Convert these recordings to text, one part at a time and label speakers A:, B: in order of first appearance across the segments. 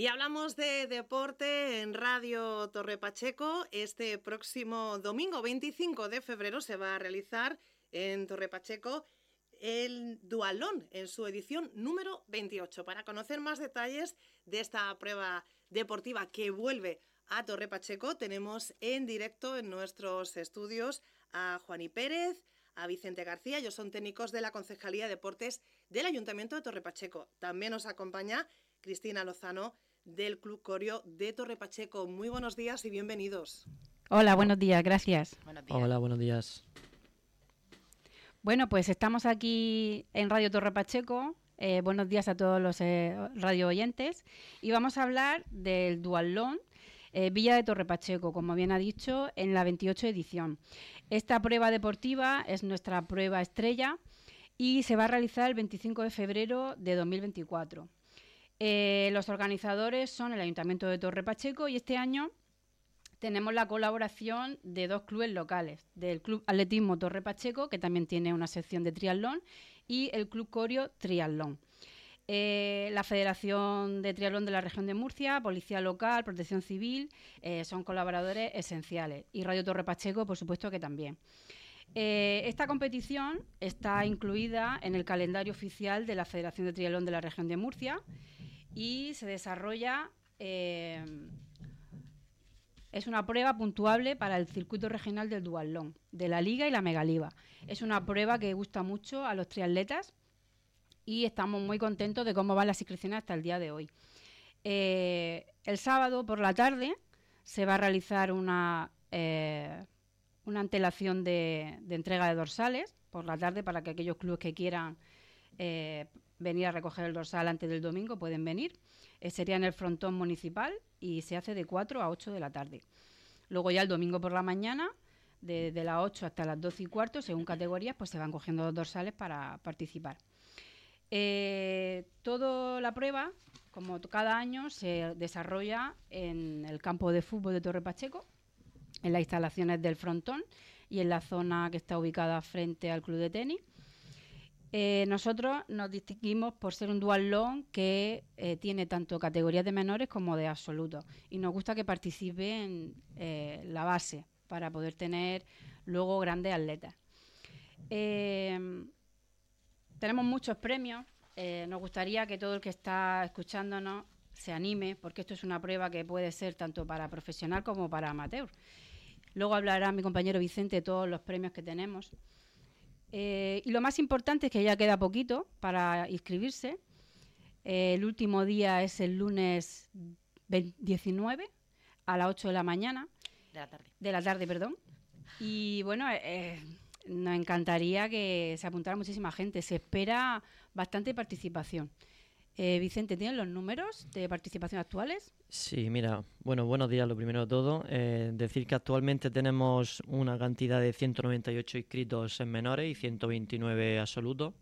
A: Y hablamos de deporte en Radio Torre Pacheco. Este próximo domingo 25 de febrero se va a realizar en Torre Pacheco el Dualón en su edición número 28. Para conocer más detalles de esta prueba deportiva que vuelve a Torre Pacheco, tenemos en directo en nuestros estudios a Juaní Pérez, a Vicente García, ellos son técnicos de la Concejalía de Deportes del Ayuntamiento de Torre Pacheco. También nos acompaña Cristina Lozano del Club Corio de Torre Pacheco. Muy buenos días y bienvenidos.
B: Hola, buenos días, gracias.
C: Hola, buenos días.
B: Bueno, pues estamos aquí en Radio Torre Pacheco. Eh, buenos días a todos los eh, radio oyentes. Y vamos a hablar del Dualón eh, Villa de Torre Pacheco, como bien ha dicho, en la 28 edición. Esta prueba deportiva es nuestra prueba estrella y se va a realizar el 25 de febrero de 2024. Los organizadores son el Ayuntamiento de Torre Pacheco y este año tenemos la colaboración de dos clubes locales, del Club Atletismo Torre Pacheco, que también tiene una sección de triatlón, y el Club Corio Triatlón. Eh, la Federación de Triatlón de la Región de Murcia, Policía Local, Protección Civil, eh, son colaboradores esenciales. Y Radio Torre Pacheco, por supuesto que también. Eh, esta competición está incluida en el calendario oficial de la Federación de Triatlón de la Región de Murcia y se desarrolla es una prueba puntuable para el circuito regional del duatlón, de la Liga y la Megaliva. Es una prueba que gusta mucho a los triatletas y estamos muy contentos de cómo van las inscripciones hasta el día de hoy. Eh, el sábado por la tarde se va a realizar una, eh, una antelación de, entrega de dorsales por la tarde para que aquellos clubes que quieran eh, venir a recoger el dorsal antes del domingo pueden venir. sería en el frontón municipal y se hace de 4 a 8 de la tarde. Luego ya el domingo por la mañana, de, las 8 hasta las 12 y cuarto, según categorías, pues se van cogiendo los dorsales para participar. Eh, toda la prueba, como cada año, se desarrolla en el campo de fútbol de Torre Pacheco, en las instalaciones del frontón y en la zona que está ubicada frente al club de tenis. Eh, nosotros nos distinguimos por ser un dual long que eh, tiene tanto categorías de menores como de absolutos y nos gusta que participe en eh, la base para poder tener luego grandes atletas. tenemos muchos premios. nos gustaría que todo el que está escuchándonos se anime porque esto es una prueba que puede ser tanto para profesional como para amateur. Luego hablará mi compañero Vicente de todos los premios que tenemos. Eh, y lo más importante es que ya queda poquito para inscribirse. Eh, el último día es el lunes 19 a las 8 de la mañana.
D: De la tarde.
B: De la tarde, perdón. Y bueno, eh, nos encantaría que se apuntara muchísima gente. Se espera bastante participación. Eh, Vicente, ¿tienen los números de participación actuales?
C: Sí, mira, bueno, buenos días, lo primero de todo. Eh, decir que actualmente tenemos una cantidad de 198 inscritos en menores y 129 absolutos,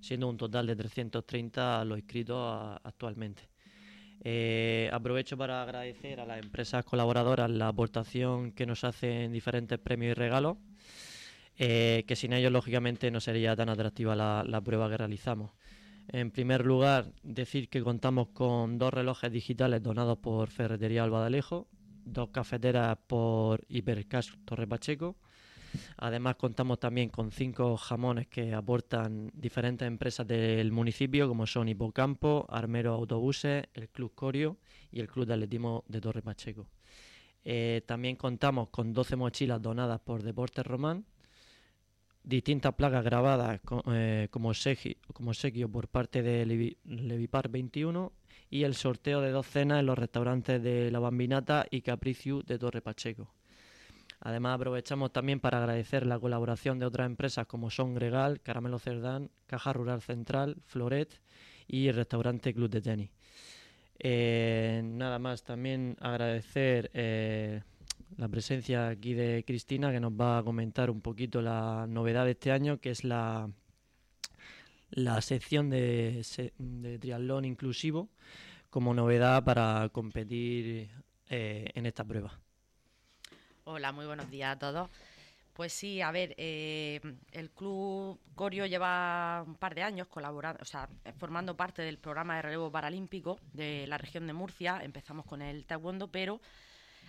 C: siendo un total de 330 los inscritos actualmente. Eh, aprovecho para agradecer a las empresas colaboradoras la aportación que nos hacen diferentes premios y regalos, que sin ellos lógicamente no sería tan atractiva la prueba que realizamos. En primer lugar, decir que contamos con dos relojes digitales donados por Ferretería Albadalejo, dos cafeteras por Hipercash Torre Pacheco. Además, contamos también con cinco jamones que aportan diferentes empresas del municipio, como son Hipocampo, Armero Autobuses, el Club Corio y el Club de Atletismo de Torre Pacheco. Eh, también contamos con 12 mochilas donadas por Deportes Román, distintas plagas grabadas eh, como, sequio, por parte de Levipar 21 y el sorteo de dos cenas en los restaurantes de La Bambinata y Capriciu de Torre Pacheco. Además aprovechamos también para agradecer la colaboración de otras empresas como son Gregal, Caramelo Cerdán, Caja Rural Central, Floret y el restaurante Club de Tenis. Eh, nada más también agradecer eh, la presencia aquí de Cristina que nos va a comentar un poquito la novedad de este año, que es la, la sección de, de triatlón inclusivo como novedad para competir eh, en esta prueba.
D: Hola, muy buenos días a todos. Pues sí, a ver, eh, el Club Corio lleva un par de años colaborando, o sea, formando parte del programa de relevo paralímpico de la región de Murcia. Empezamos con el taekwondo, pero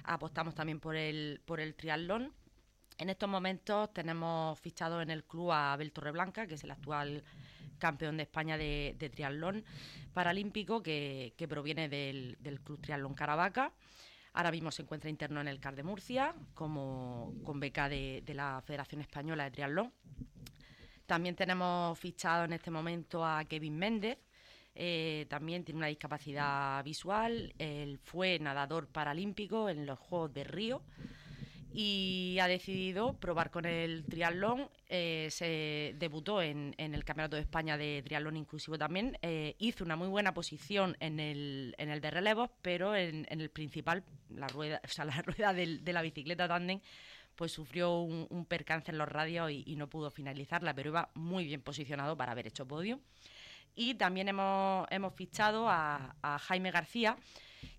D: apostamos también por el, por el triatlón. En estos momentos tenemos fichado en el club a Abel Torreblanca, que es el actual campeón de España de, triatlón paralímpico, que, proviene del, del Club Triatlón Caravaca. Ahora mismo se encuentra interno en el CAR de Murcia, como con beca de, la Federación Española de Triatlón. También tenemos fichado en este momento a Kevin Méndez, eh, también tiene una discapacidad visual, él fue nadador paralímpico en los Juegos de Río y ha decidido probar con el triatlón. Eh, se debutó en, el Campeonato de España de Triatlón Inclusivo también. Eh, hizo una muy buena posición en el, en el de relevos, pero en, el principal, la rueda, o sea, la rueda de la bicicleta tándem, pues sufrió un, percance en los radios y, no pudo finalizarla, pero iba muy bien posicionado para haber hecho podio. Y también hemos, hemos fichado a, Jaime García,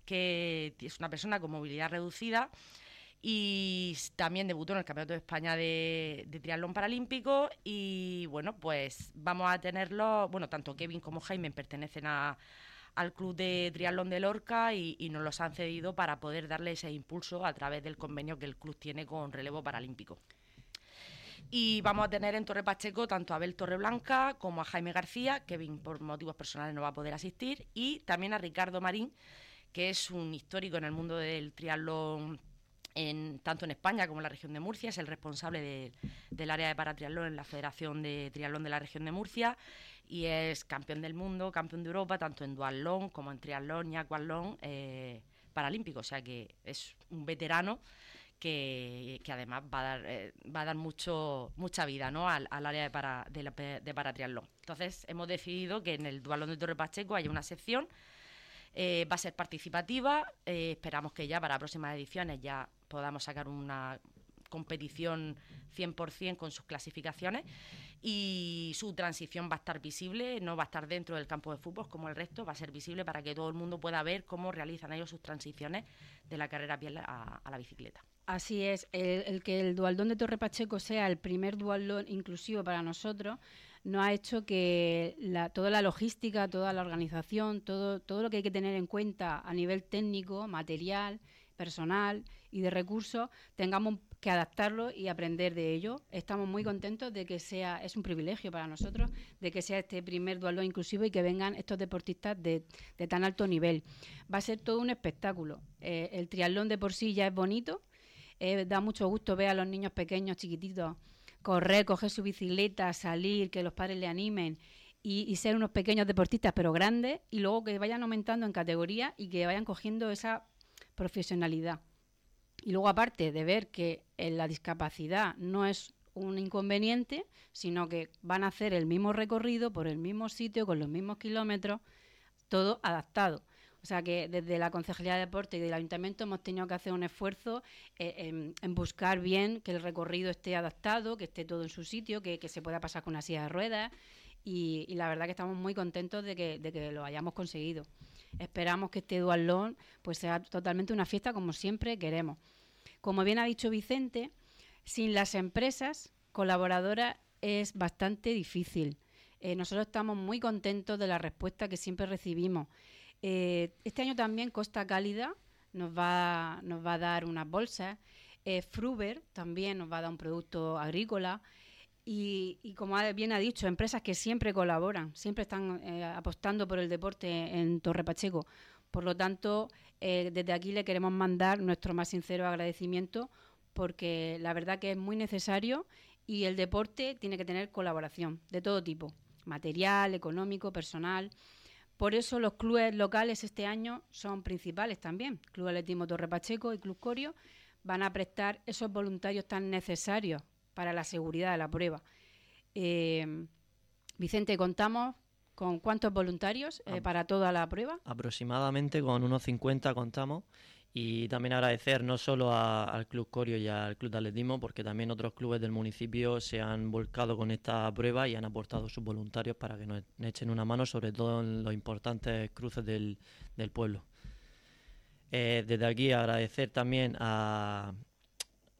D: que es una persona con movilidad reducida y también debutó en el Campeonato de España de, Triatlón Paralímpico y bueno, pues vamos a tenerlo, bueno, tanto Kevin como Jaime pertenecen al Club de Triatlón de Lorca y, nos los han cedido para poder darle ese impulso a través del convenio que el club tiene con Relevo Paralímpico. Y vamos a tener en Torre Pacheco tanto a Abel Torreblanca como a Jaime García, Kevin por motivos personales no va a poder asistir, y también a Ricardo Marín, que es un histórico en el mundo del triatlón tanto en España como en la región de Murcia, es el responsable del área de paratriatlón en la Federación de Triatlón de la región de Murcia y es campeón del mundo, campeón de Europa, tanto en duatlón como en triatlón y aquatlón eh, paralímpico, o sea que es un veterano que, además va a dar, eh, va a dar mucho, mucha vida ¿no? al, área de, para, de, paratriatlón. Entonces hemos decidido que en el duatlón de Torre Pacheco haya una sección eh, va a ser participativa, eh, esperamos que ya para próximas ediciones ya podamos sacar una competición 100% con sus clasificaciones y su transición va a estar visible, no va a estar dentro del campo de fútbol como el resto, va a ser visible para que todo el mundo pueda ver cómo realizan ellos sus transiciones de la carrera a, la bicicleta.
B: Así es, el, que el dualdón de Torre Pacheco sea el primer dualdón inclusivo para nosotros no ha hecho que toda la logística, toda la organización, todo, todo lo que hay que tener en cuenta a nivel técnico, material, personal y de recursos, tengamos que adaptarlo y aprender de ello. Estamos muy contentos de que sea, es un privilegio para nosotros, de que sea este primer duelo inclusivo y que vengan estos deportistas de, tan alto nivel. Va a ser todo un espectáculo. Eh, el triatlón de por sí ya es bonito, eh, da mucho gusto ver a los niños pequeños, chiquititos, correr, coger su bicicleta, salir, que los padres le animen y, ser unos pequeños deportistas pero grandes y luego que vayan aumentando en categoría y que vayan cogiendo esa profesionalidad. Y luego aparte de ver que la discapacidad no es un inconveniente, sino que van a hacer el mismo recorrido por el mismo sitio, con los mismos kilómetros, todo adaptado. O sea que desde la Concejalía de Deporte y del Ayuntamiento hemos tenido que hacer un esfuerzo eh, en, buscar bien que el recorrido esté adaptado, que esté todo en su sitio, que, se pueda pasar con una silla de ruedas. Y, la verdad que estamos muy contentos de que, lo hayamos conseguido. Esperamos que este dualón pues sea totalmente una fiesta como siempre queremos. Como bien ha dicho Vicente, sin las empresas colaboradoras es bastante difícil. Eh, nosotros estamos muy contentos de la respuesta que siempre recibimos. Eh, este año también Costa Cálida nos va, nos va a dar unas bolsas. Eh, Fruber también nos va a dar un producto agrícola. Y, como bien ha dicho, empresas que siempre colaboran, siempre están eh, apostando por el deporte en Torre Pacheco. Por lo tanto, desde aquí le queremos mandar nuestro más sincero agradecimiento porque la verdad que es muy necesario y el deporte tiene que tener colaboración de todo tipo, material, económico, personal. Por eso los clubes locales este año son principales también. Club Atletismo Torre Pacheco y Club Corio van a prestar esos voluntarios tan necesarios para la seguridad de la prueba. Eh, Vicente, contamos con cuántos voluntarios eh, para toda la prueba.
C: Aproximadamente con unos 50 contamos y también agradecer no solo al Club Corio y al Club de Atletismo, porque también otros clubes del municipio se han volcado con esta prueba y han aportado sus voluntarios para que nos echen una mano, sobre todo en los importantes cruces del, pueblo. Eh, desde aquí agradecer también a,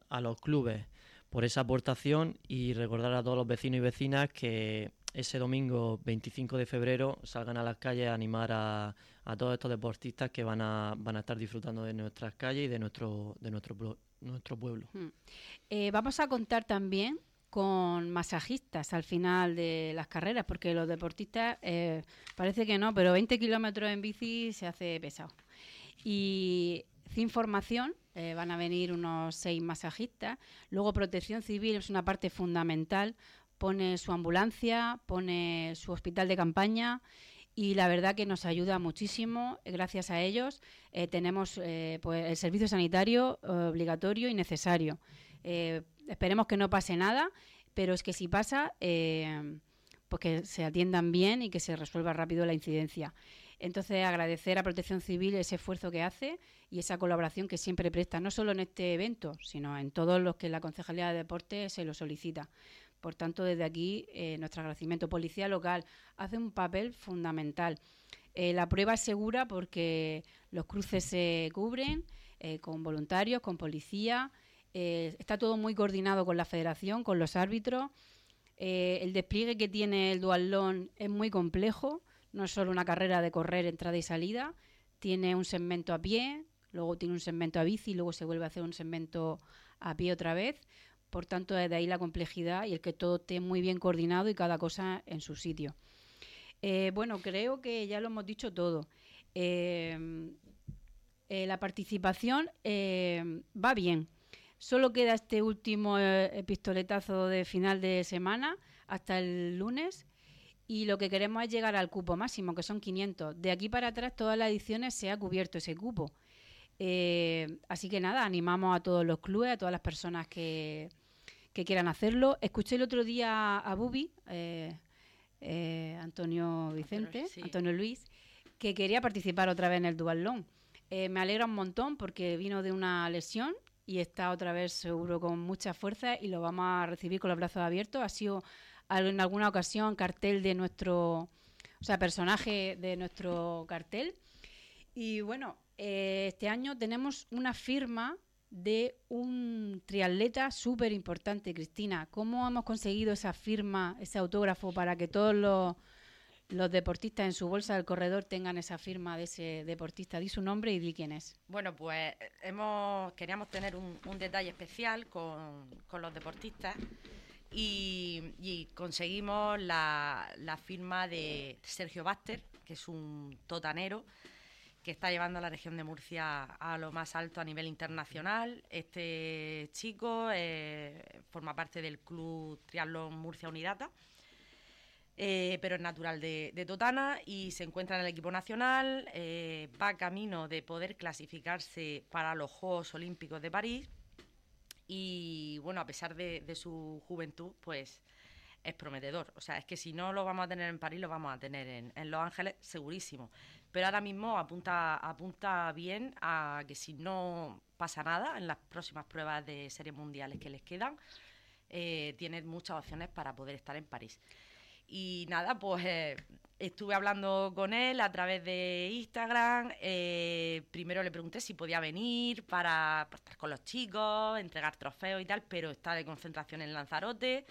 C: a los clubes por esa aportación y recordar a todos los vecinos y vecinas que ese domingo 25 de febrero salgan a las calles a animar a, todos estos deportistas que van a, van a estar disfrutando de nuestras calles y de nuestro, de nuestro, nuestro pueblo.
B: Hmm. Eh, vamos a contar también con masajistas al final de las carreras, porque los deportistas eh, parece que no, pero 20 kilómetros en bici se hace pesado. Y sin formación eh, van a venir unos seis masajistas. Luego Protección Civil es una parte fundamental. Pone su ambulancia, pone su hospital de campaña y la verdad que nos ayuda muchísimo. Gracias a ellos eh, tenemos eh, pues el servicio sanitario obligatorio y necesario. esperemos que no pase nada, pero es que si pasa, pues que se atiendan bien y que se resuelva rápido la incidencia. Entonces, agradecer a Protección Civil ese esfuerzo que hace y esa colaboración que siempre presta, no solo en este evento, sino en todos los que la Concejalía de Deportes se lo solicita. Por tanto, desde aquí, eh, nuestro agradecimiento. Policía local hace un papel fundamental. Eh, la prueba es segura porque los cruces se cubren eh, con voluntarios, con policía. está todo muy coordinado con la federación, con los árbitros. el despliegue que tiene el dualón es muy complejo no es solo una carrera de correr entrada y salida, tiene un segmento a pie, luego tiene un segmento a bici, luego se vuelve a hacer un segmento a pie otra vez. Por tanto, de ahí la complejidad y el que todo esté muy bien coordinado y cada cosa en su sitio. Eh, bueno, creo que ya lo hemos dicho todo. Eh, eh, la participación va bien. Solo queda este último pistoletazo de final de semana hasta el lunes y lo que queremos es llegar al cupo máximo, que son 500. De aquí para atrás, todas las ediciones se ha cubierto ese cupo. Así que nada, animamos a todos los clubes, a todas las personas que, quieran hacerlo. Escuché el otro día a Bubi, eh, eh, Antonio Vicente, Antonio Luis, que quería participar otra vez en el Dual me alegra un montón porque vino de una lesión y está otra vez seguro con mucha fuerza y lo vamos a recibir con los brazos abiertos. Ha sido en alguna ocasión cartel de nuestro, o sea, personaje de nuestro cartel. Y bueno, eh, este año tenemos una firma de un triatleta súper importante, Cristina. ¿Cómo hemos conseguido esa firma, ese autógrafo para que todos los, deportistas en su bolsa del corredor tengan esa firma de ese deportista? Di su nombre y di quién es.
D: Bueno, pues hemos queríamos tener un, detalle especial con, con los deportistas y, conseguimos la, firma de Sergio Baster, que es un totanero que está llevando a la región de Murcia a lo más alto a nivel internacional. Este chico eh, forma parte del Club Triatlón Murcia Unidata, eh, pero es natural de, Totana y se encuentra en el equipo nacional, eh, va camino de poder clasificarse para los Juegos Olímpicos de París y bueno, a pesar de, su juventud, pues es prometedor. O sea, es que si no lo vamos a tener en París, lo vamos a tener en, Los Ángeles, segurísimo. Pero ahora mismo apunta, apunta bien a que si no pasa nada en las próximas pruebas de series mundiales que les quedan, eh, tiene muchas opciones para poder estar en París. Y nada, pues eh, estuve hablando con él a través de Instagram. Eh, primero le pregunté si podía venir para estar con los chicos, entregar trofeos y tal, pero está de concentración en Lanzarote.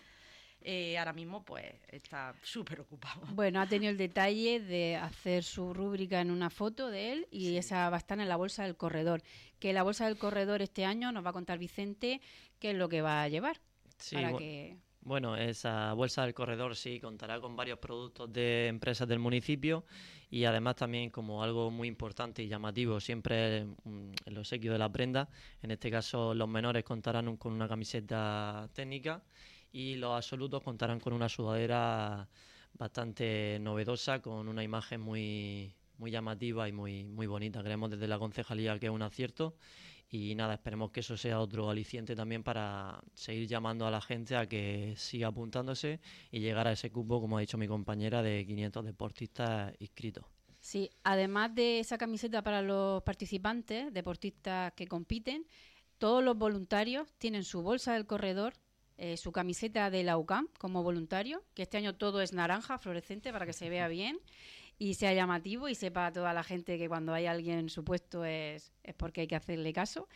D: Eh, ahora mismo pues está súper ocupado.
B: Bueno, ha tenido el detalle de hacer su rúbrica en una foto de él y esa va a estar en la bolsa del corredor. Que la bolsa del corredor este año nos va a contar Vicente qué es lo que va a llevar.
C: Sí, para que bueno, esa bolsa del corredor sí contará con varios productos de empresas del municipio y además también como algo muy importante y llamativo siempre mm, el obsequio de la prenda. En este caso los menores contarán con una camiseta técnica y los absolutos contarán con una sudadera bastante novedosa con una imagen muy muy llamativa y muy muy bonita. Creemos desde la concejalía que es un acierto y nada, esperemos que eso sea otro aliciente también para seguir llamando a la gente a que siga apuntándose y llegar a ese cupo, como ha dicho mi compañera, de 500 deportistas inscritos.
B: Sí, además de esa camiseta para los participantes, deportistas que compiten, todos los voluntarios tienen su bolsa del corredor, eh, su camiseta de la UCAM como voluntario, que este año todo es naranja, fluorescente, para que se vea bien y sea llamativo y sepa a toda la gente que cuando hay alguien en su puesto es, es porque hay que hacerle caso.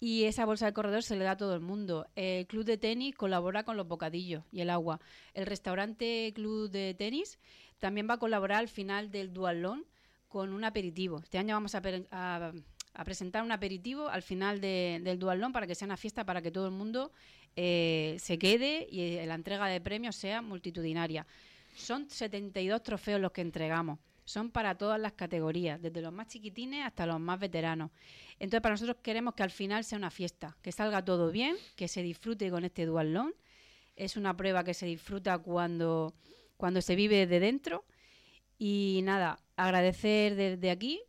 B: Y esa bolsa de corredor se le da a todo el mundo. El club de tenis colabora con los bocadillos y el agua. El restaurante club de tenis también va a colaborar al final del dualón con un aperitivo. Este año vamos a, presentar un aperitivo al final del dualón para que sea una fiesta para que todo el mundo eh, se quede y eh, la entrega de premios sea multitudinaria. Son 72 trofeos los que entregamos. Son para todas las categorías, desde los más chiquitines hasta los más veteranos. Entonces, para nosotros queremos que al final sea una fiesta, que salga todo bien, que se disfrute con este dual long. Es una prueba que se disfruta cuando, cuando se vive de dentro. Y nada, agradecer desde aquí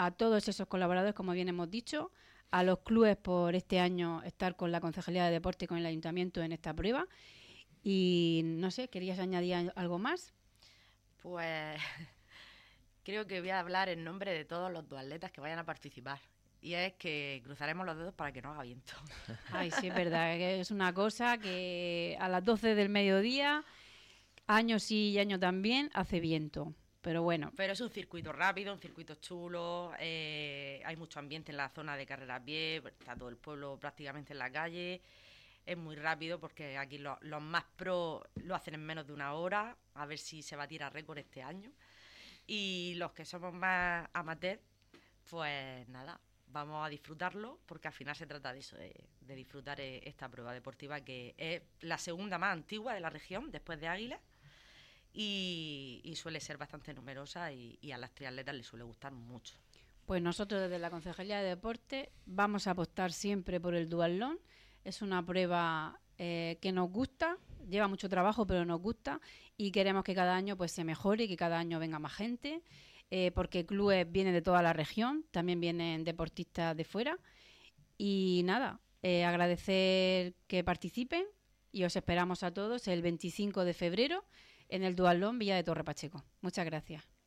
B: a todos esos colaboradores, como bien hemos dicho, a los clubes por este año estar con la Concejalía de Deporte y con el Ayuntamiento en esta prueba y no sé, ¿querías añadir algo más?
D: Pues creo que voy a hablar en nombre de todos los duatletas que vayan a participar. Y es que cruzaremos los dedos para que no haga viento.
B: Ay, sí, es verdad. Es una cosa que a las 12 del mediodía, año sí y año también, hace viento. Pero bueno.
D: Pero es un circuito rápido, un circuito chulo. Eh, hay mucho ambiente en la zona de carrera a pie. Está todo el pueblo prácticamente en la calle es muy rápido porque aquí los, más pros lo hacen en menos de una hora, a ver si se va a tirar récord este año. Y los que somos más amateur, pues nada, vamos a disfrutarlo porque al final se trata de eso, de, disfrutar eh, esta prueba deportiva que es la segunda más antigua de la región después de Águila y, suele ser bastante numerosa y, a las triatletas les suele gustar mucho.
B: Pues nosotros desde la Concejalía de Deporte vamos a apostar siempre por el dualón es una prueba eh, que nos gusta, lleva mucho trabajo, pero nos gusta y queremos que cada año pues se mejore y que cada año venga más gente, eh, porque clubes vienen de toda la región, también vienen deportistas de fuera. Y nada, eh, agradecer que participen y os esperamos a todos el 25 de febrero en el Dualón Villa de Torre Pacheco. Muchas gracias.